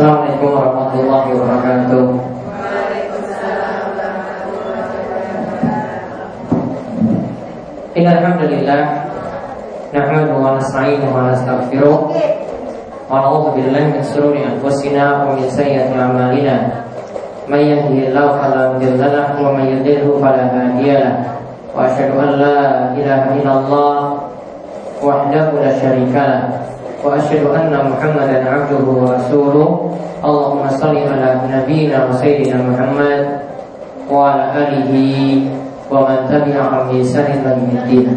Assalamualaikum warahmatullahi wabarakatuh. Innal hamdalillah nahmaduhu wa nasta'inuhu wa nastaghfiruh wa na'udzu billahi min shururi anfusina wa min sayyiati a'malina. May yahdihillahu fala mudilla lahu wa may yudlilhu fala hadiya lahu. Wa asyhadu an la ilaha illallah wahdahu la syarika lahu وأشهد أن محمدا عبده ورسوله اللهم صل على نبينا وسيدنا محمد وعلى آله ومن تبعهم بإحسان إلى يوم الدين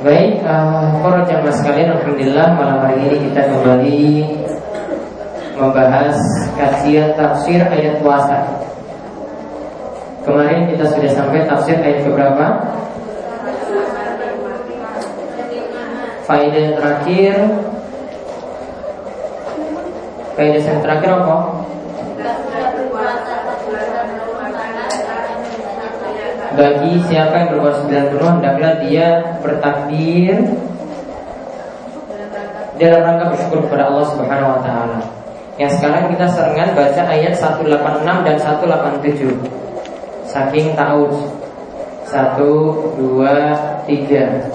Baik, uh, para jamaah sekalian, Alhamdulillah malam hari ini kita kembali membahas kajian tafsir ayat puasa. Kemarin kita sudah sampai tafsir ayat keberapa? Faedah yang terakhir Faedah yang terakhir apa? Bagi siapa yang berpuasa sembilan penuh Hendaklah dia bertakbir Dalam rangka bersyukur kepada Allah Subhanahu Wa Taala. Yang sekarang kita serengan baca ayat 186 dan 187 Saking tahu Satu, dua, tiga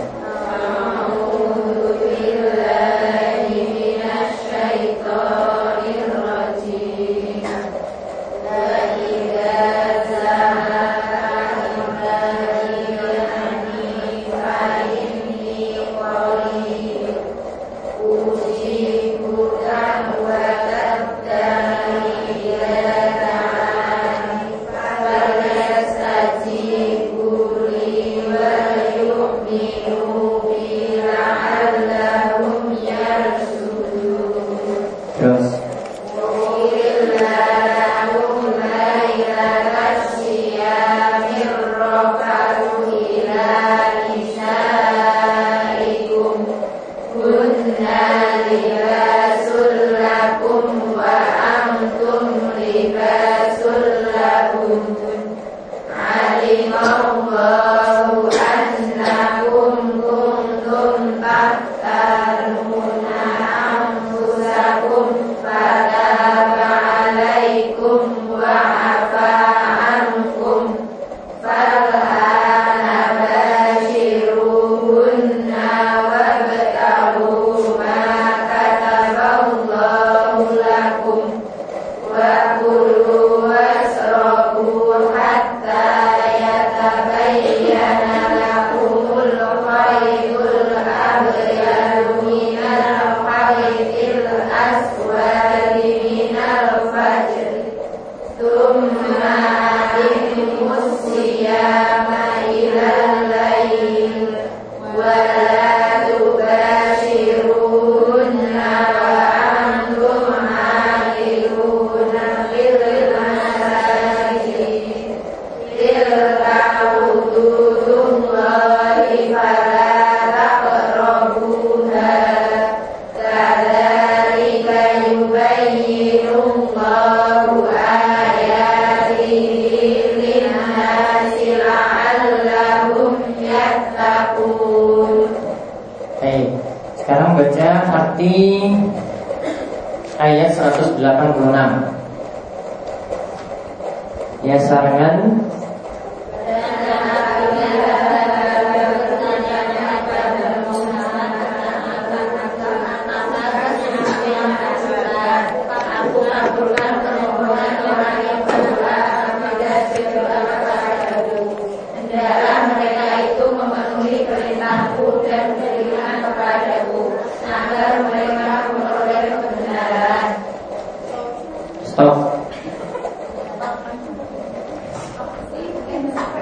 186 Ya sarangan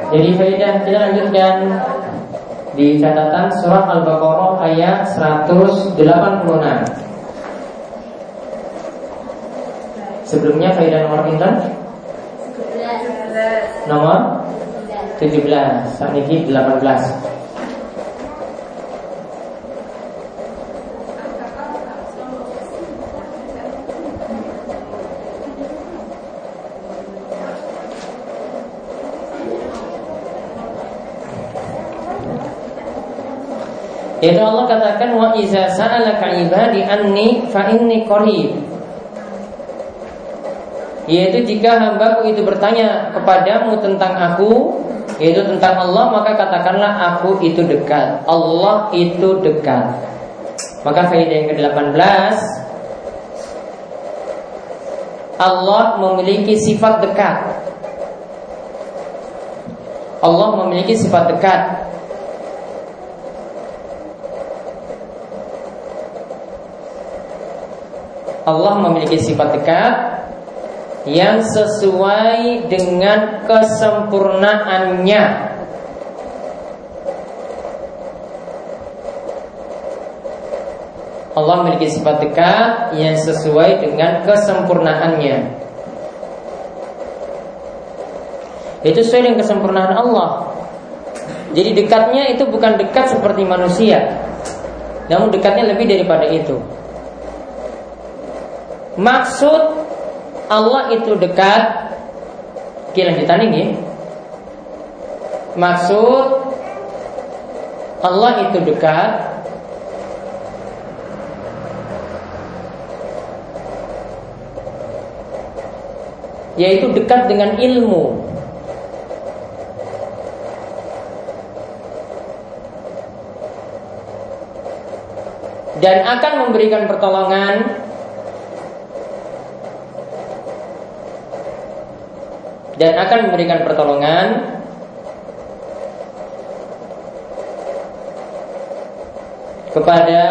Jadi faedah kita lanjutkan di catatan surat Al-Baqarah ayat 186. Sebelumnya faedah nomor pinter? Nomor 17, saat ini 18. Yaitu Allah katakan wa iza sa'alaka ibadi anni fa inni qarib. Yaitu jika hambaku itu bertanya kepadamu tentang aku yaitu tentang Allah maka katakanlah aku itu dekat. Allah itu dekat. Maka faedah yang ke-18 Allah memiliki sifat dekat. Allah memiliki sifat dekat Allah memiliki sifat dekat yang sesuai dengan kesempurnaannya. Allah memiliki sifat dekat yang sesuai dengan kesempurnaannya. Itu sesuai dengan kesempurnaan Allah. Jadi dekatnya itu bukan dekat seperti manusia, namun dekatnya lebih daripada itu. Maksud Allah itu dekat. Oke lanjutan ini. Maksud Allah itu dekat. Yaitu dekat dengan ilmu. Dan akan memberikan pertolongan dan akan memberikan pertolongan kepada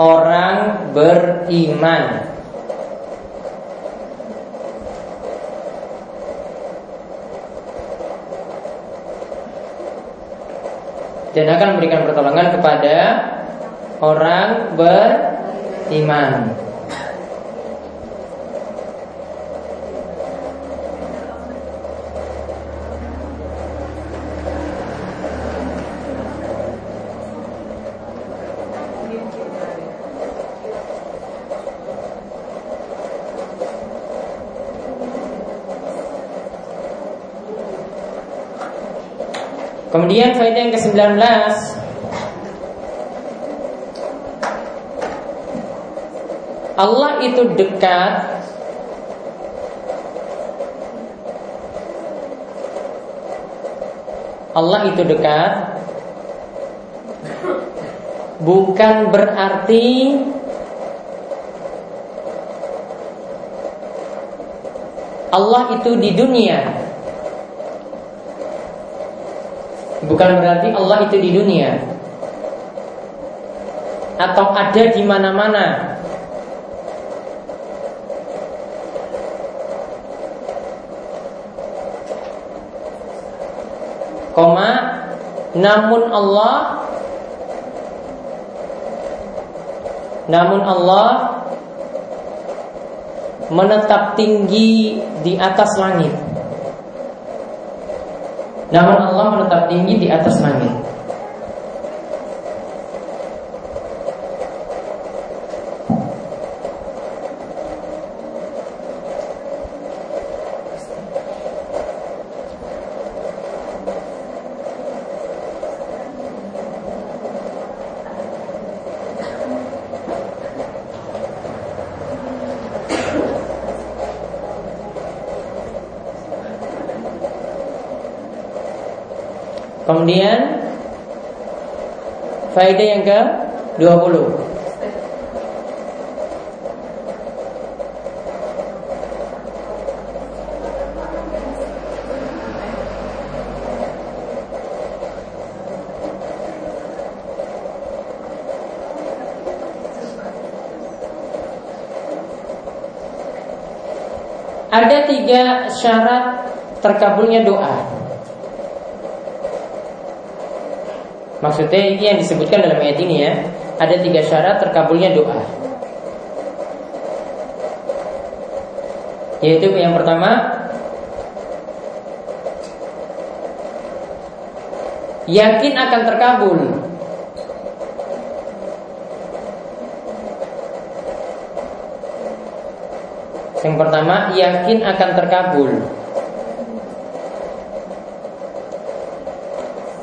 orang beriman. Dan akan memberikan pertolongan kepada orang beriman. Kemudian faedah yang ke-19. Allah itu dekat. Allah itu dekat. Bukan berarti Allah itu di dunia Bukan berarti Allah itu di dunia. Atau ada di mana-mana. Koma Namun Allah Namun Allah Menetap tinggi di atas langit namun Allah menetap tinggi di atas langit Kemudian faedah yang ke 20 Ada tiga syarat terkabulnya doa Maksudnya ini yang disebutkan dalam ayat ini ya Ada tiga syarat terkabulnya doa. Yaitu yang pertama Yakin akan terkabul. Yang pertama Yakin akan terkabul.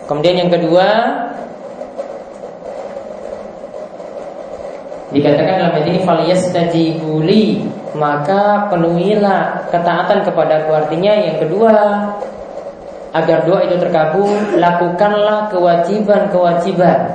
Kemudian yang kedua Dikatakan dalam ayat ini faliyastajibuli maka penuhilah ketaatan kepada artinya yang kedua agar doa itu terkabul lakukanlah kewajiban-kewajiban.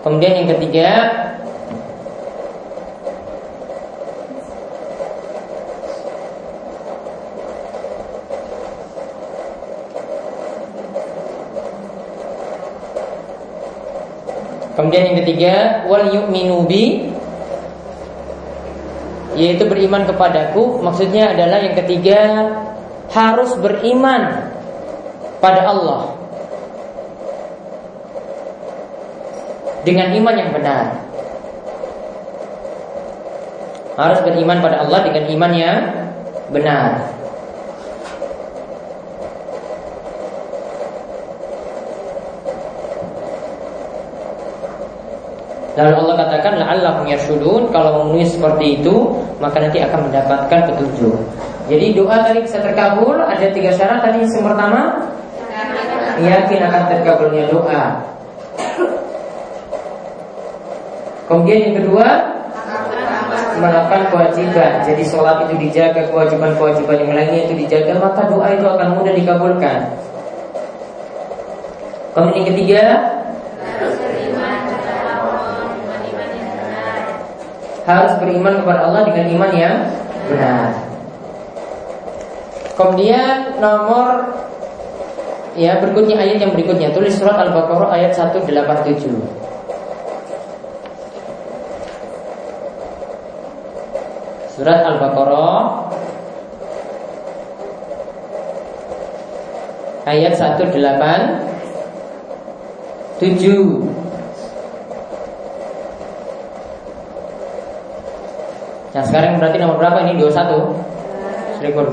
Kemudian yang ketiga Kemudian yang ketiga wal yu'minu bi yaitu beriman kepadaku maksudnya adalah yang ketiga harus beriman pada Allah dengan iman yang benar. Harus beriman pada Allah dengan iman yang benar. Lalu Allah katakan la'allakum yarsudun kalau memenuhi seperti itu maka nanti akan mendapatkan petunjuk. Jadi doa tadi bisa terkabul ada tiga syarat tadi yang pertama yakin akan terkabulnya doa. Kemudian yang kedua melakukan kewajiban. Jadi sholat itu dijaga, kewajiban-kewajiban yang lainnya itu dijaga, maka doa itu akan mudah dikabulkan. Kemudian yang ketiga harus beriman kepada Allah dengan iman yang benar. Kemudian nomor ya berikutnya ayat yang berikutnya tulis surat Al-Baqarah ayat 187. Surat Al-Baqarah ayat 187. Nah sekarang berarti nomor berapa ini? 21 Rekor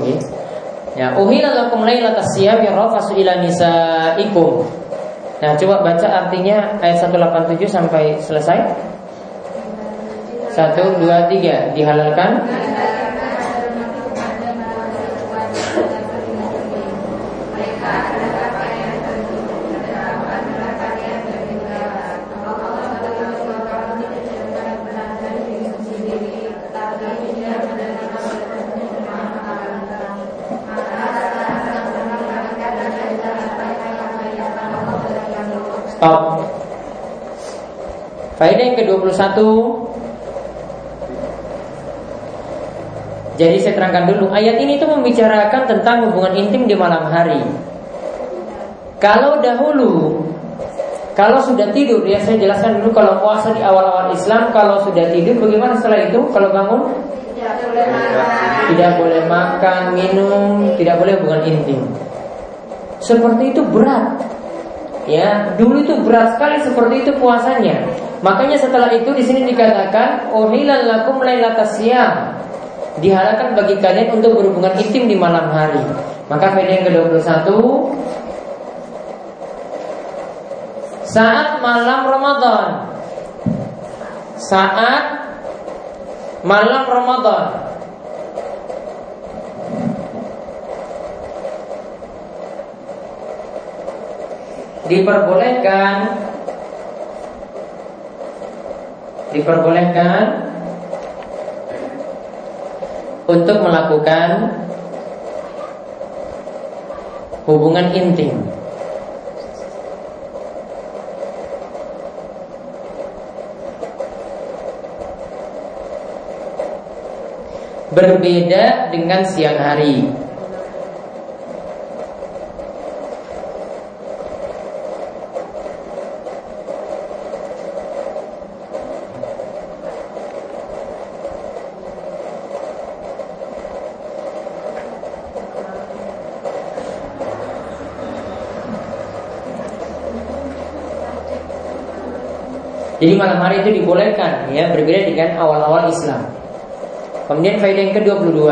Ya, uhila lakum lailatas siyam rafasu ila nisaikum. Nah, coba baca artinya ayat 187 sampai selesai. Satu, dua, tiga Dihalalkan Stop Faedah yang ke-21. Jadi saya terangkan dulu Ayat ini tuh membicarakan tentang hubungan intim di malam hari. Kalau dahulu Kalau sudah tidur Ya saya jelaskan dulu kalau puasa di awal-awal Islam Kalau sudah tidur bagaimana setelah itu? Kalau bangun? Tidak boleh makan. Tidak boleh makan, minum Tidak boleh hubungan intim. Seperti itu berat Ya, dulu itu berat sekali seperti itu puasanya. Makanya setelah itu di sini dikatakan uhilal lakum lailatas dihalalkan bagi kalian untuk berhubungan intim di malam hari. Maka faedah yang ke-21 saat malam Ramadan. Saat malam Ramadan. Diperbolehkan diperbolehkan untuk melakukan hubungan intim. Berbeda dengan siang hari. Jadi malam hari itu dibolehkan ya berbeda dengan awal-awal Islam. Kemudian faedah yang ke-22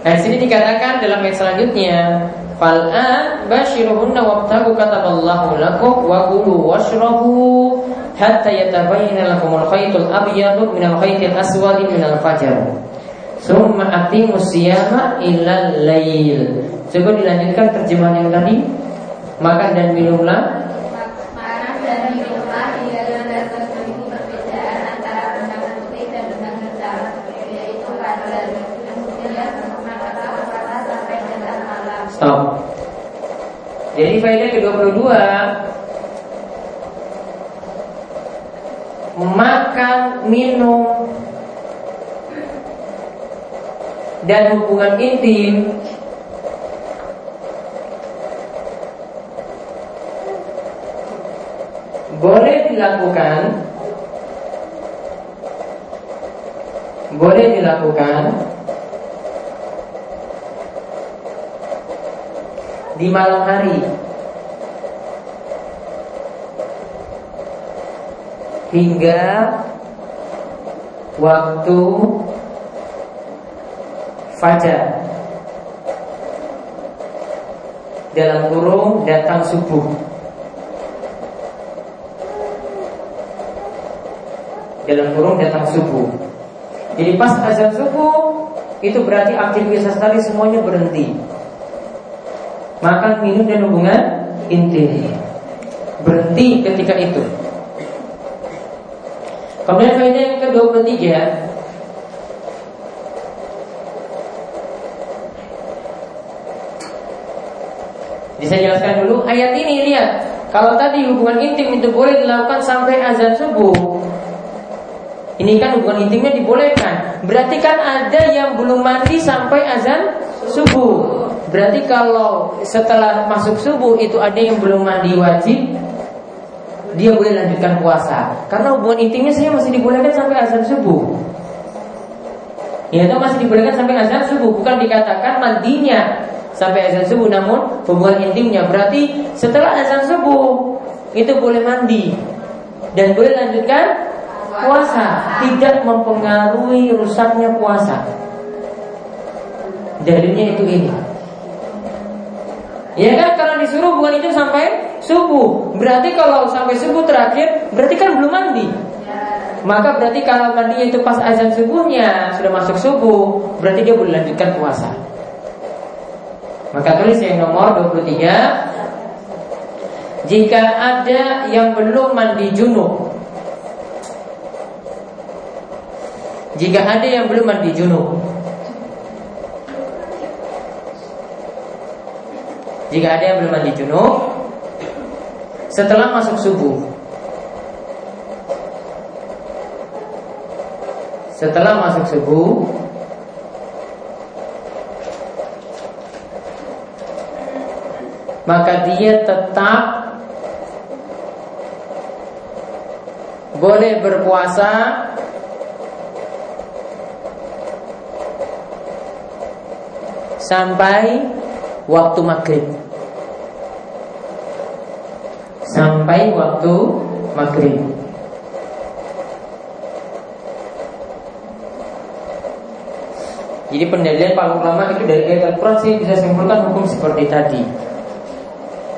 Nah, di sini dikatakan dalam ayat selanjutnya, fal'an bashiruhunna wabtagu kataballahu lakum wa kulu washrabu hatta yatabayyana lakumul khaytul abyadu minal khaytil aswadi minal fajr." Summa aqimus siyama ilal lail. Coba dilanjutkan terjemahan yang tadi. Makan dan minumlah faedah ke-22 Makan, minum Dan hubungan intim. Boleh dilakukan. Boleh dilakukan. Di malam hari hingga waktu fajar dalam kurung datang subuh dalam kurung datang subuh jadi pas azan subuh itu berarti aktivitas tadi semuanya berhenti makan, minum dan hubungan intim. Berhenti ketika itu. Kemudian faedah yang ke-23 Bisa jelaskan dulu? Ayat ini lihat Kalau tadi hubungan intim itu boleh dilakukan sampai azan subuh Ini kan hubungan intimnya dibolehkan. Berarti kan ada yang belum mandi sampai azan subuh. Berarti kalau setelah masuk subuh itu ada yang belum mandi wajib, dia boleh lanjutkan puasa. Karena hubungan intimnya saya masih dibolehkan sampai azan subuh. Ya itu masih dibolehkan sampai azan subuh, bukan dikatakan mandinya sampai azan subuh, namun hubungan intimnya berarti setelah azan subuh itu boleh mandi dan boleh lanjutkan puasa, tidak mempengaruhi rusaknya puasa. Dalilnya itu ini. Ya kan karena disuruh bukan itu sampai subuh. Berarti kalau sampai subuh terakhir berarti kan belum mandi. Maka berarti kalau mandinya itu pas azan subuhnya sudah masuk subuh, berarti dia boleh lanjutkan puasa. Maka tulis yang nomor 23 Jika ada yang belum mandi junub Jika ada yang belum mandi junub Jika ada yang belum mandi junub Setelah masuk subuh. Setelah masuk subuh. Maka dia tetap Boleh berpuasa. Sampai waktu maghrib sampai waktu maghrib. Jadi pendalilan para ulama itu dari ayat Al-Quran sih bisa simpulkan hukum seperti tadi.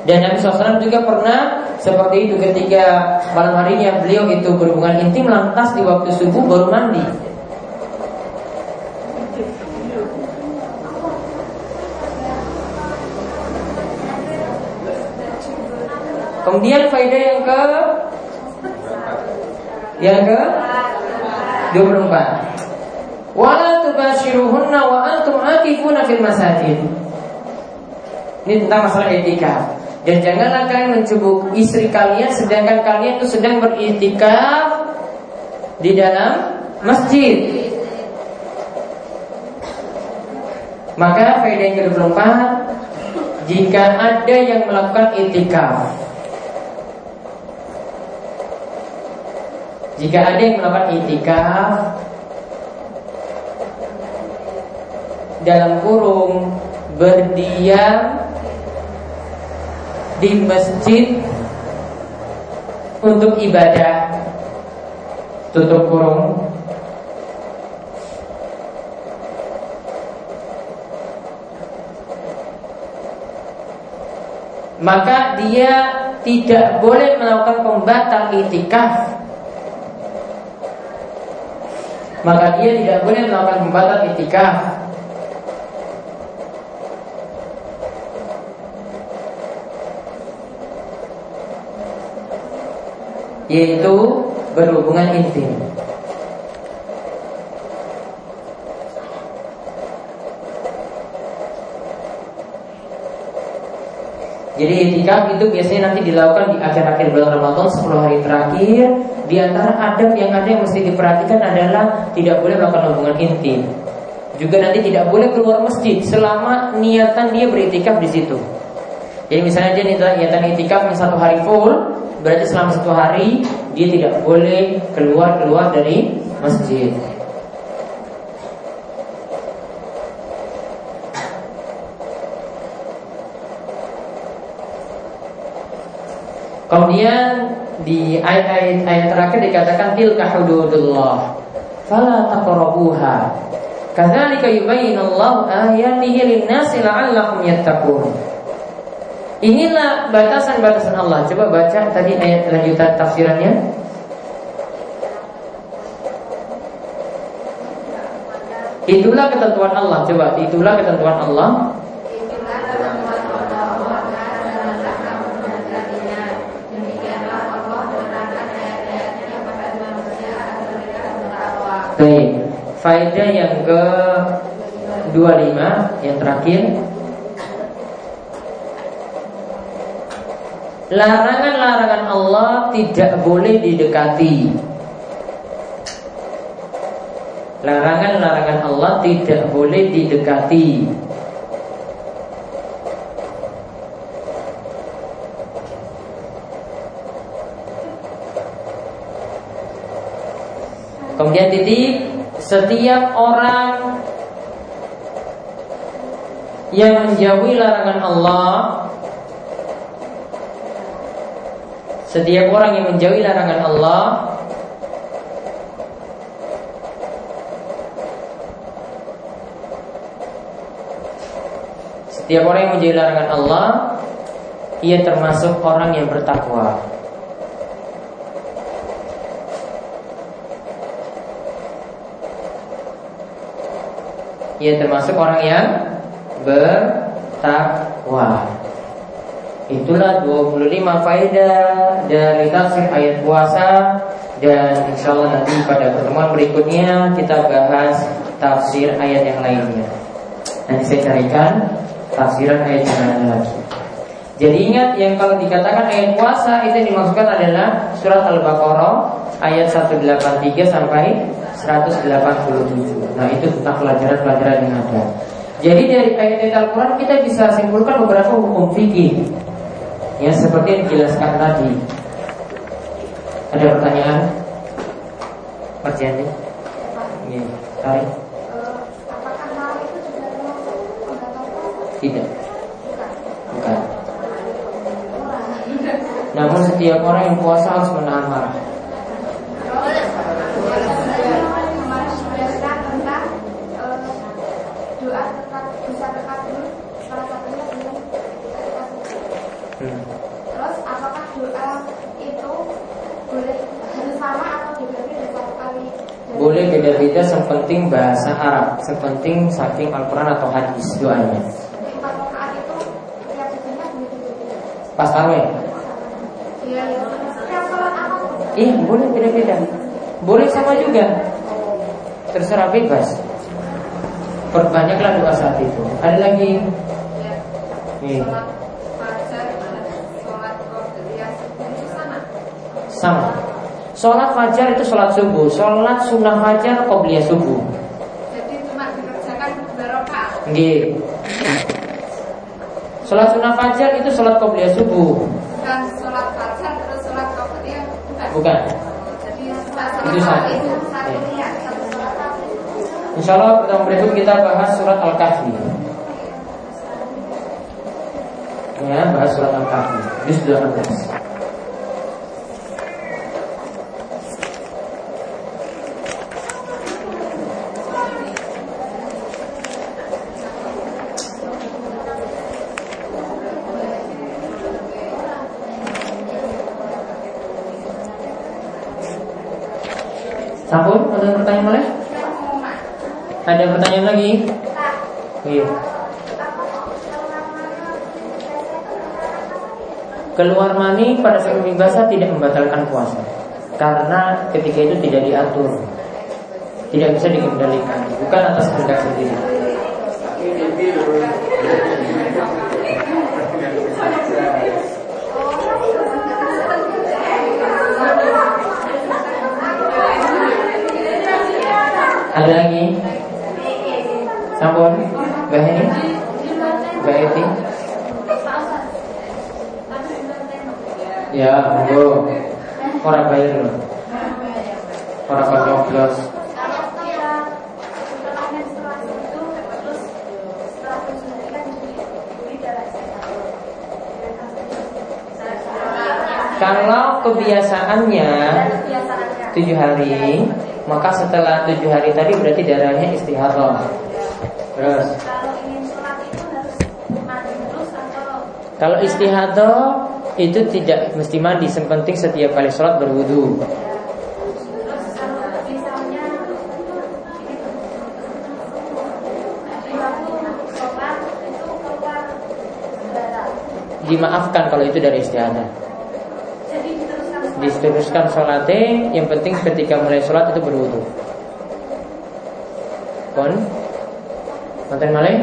Dan Nabi SAW juga pernah seperti itu ketika malam harinya beliau itu berhubungan intim lantas di waktu subuh baru mandi. Kemudian faedah yang ke yang ke 24. Wala tubashiruhunna wa antum akifuna fil masajid. Ini tentang masalah etika. Dan janganlah kalian mencubuk istri kalian sedangkan kalian itu sedang beritikaf di dalam masjid. Maka faedah yang ke-24 Jika ada yang melakukan itikaf Jika ada yang melakukan itikaf dalam kurung berdiam di masjid untuk ibadah tutup kurung. Maka dia tidak boleh melakukan pembatal itikaf maka dia tidak boleh melakukan pembatal itikaf yaitu berhubungan intim Jadi itikaf itu biasanya nanti dilakukan di akhir-akhir bulan Ramadan 10 hari terakhir. Di antara adab yang ada yang mesti diperhatikan adalah tidak boleh melakukan hubungan intim. Juga nanti tidak boleh keluar masjid selama niatan dia beritikaf di situ. Jadi misalnya dia niatan itikaf satu hari full, berarti selama satu hari dia tidak boleh keluar keluar dari masjid. Kemudian di ayat-ayat ayat terakhir dikatakan tilka hududullah fala taqrabuha. Kadzalika yubayyinullahu ayatihi lin-nasi la'allahum yattaqun. Inilah batasan-batasan Allah. Coba baca tadi ayat lanjutan tafsirannya. Itulah ketentuan Allah. Coba, itulah ketentuan Allah Baik, faedah yang ke 25 yang terakhir. Larangan-larangan Allah tidak boleh didekati. Larangan-larangan Allah tidak boleh didekati Kemudian titik setiap orang yang menjauhi larangan Allah Setiap orang yang menjauhi larangan Allah Setiap orang yang menjauhi larangan Allah Ia termasuk orang yang bertakwa ia termasuk orang yang bertakwa. Itulah 25 faedah dari tafsir ayat puasa dan insya Allah nanti pada pertemuan berikutnya kita bahas tafsir ayat yang lainnya. Nanti saya carikan tafsiran ayat yang lain lagi. Jadi ingat yang kalau dikatakan ayat puasa itu dimaksudkan adalah surat Al-Baqarah ayat 183 sampai 187. Nah itu tentang pelajaran-pelajaran yang ada. Jadi dari ayat-ayat Al-Quran kita bisa simpulkan beberapa hukum fikih yang seperti yang dijelaskan tadi. Ada pertanyaan? Mas Jani? Ini, tarik. Tidak. Bukan. Namun setiap orang yang puasa harus menahan marah. Boleh beda-beda sepenting bahasa Arab sepenting saking Al-Quran atau hadis doanya. Pas tarawih Iya boleh beda-beda. Boleh sama juga. Terserah bebas. Perbanyaklah doa saat itu. Ada lagi? Nih. Sholat fajar itu sholat subuh. Sholat sunnah fajar qobliyah subuh. Jadi cuma dikerjakan beberapa Nggih. Sholat sunnah fajar itu sholat qobliyah subuh. Bukan sholat fajar terus sholat qobliyah Bukan? Jadi Itu satu. itu satu ya sholat Insya Allah pertemuan berikut kita bahas surat Al-Kahfi. Ya, bahas surat Al-Kahfi. Ini sudah 16 Sampun, ada pertanyaan boleh? Ada pertanyaan lagi? Iya. Keluar mani pada saat basah tidak membatalkan puasa Karena ketika itu tidak diatur Tidak bisa dikendalikan Bukan atas kehendak sendiri Ada lagi? Sampun? Mbak Heni? Mbak Eti? Ya, monggo. Orang bayar setelah penyuntikan diberi darah Kalau Kebiasaannya. tujuh hari, maka setelah tujuh hari tadi berarti darahnya istihadah. Terus, Kalau ingin sholat itu harus mandi terus atau kalau istihadah itu tidak mesti mandi, yang penting setiap kali sholat berwudu. Dimaafkan kalau itu dari istihadah. Jadi diteruskan sholat. Diteruskan sholatnya, yang penting ketika mulai sholat itu berwudu. Kon, Mantan malih?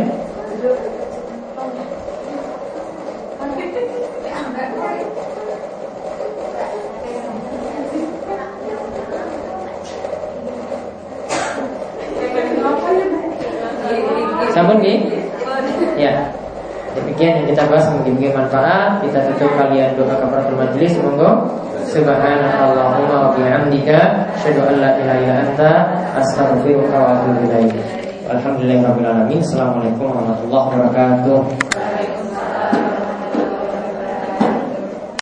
Sampun nggih? Ya. Demikian yang kita bahas mungkin manfaat. Kita tutup kalian doa kafaratul majelis. Monggo. Subhanallahumma wa bihamdika asyhadu an la ilaha illa anta astaghfiruka wa atubu ilaik. Alhamdulillahirabbil alamin. Assalamualaikum warahmatullahi wabarakatuh.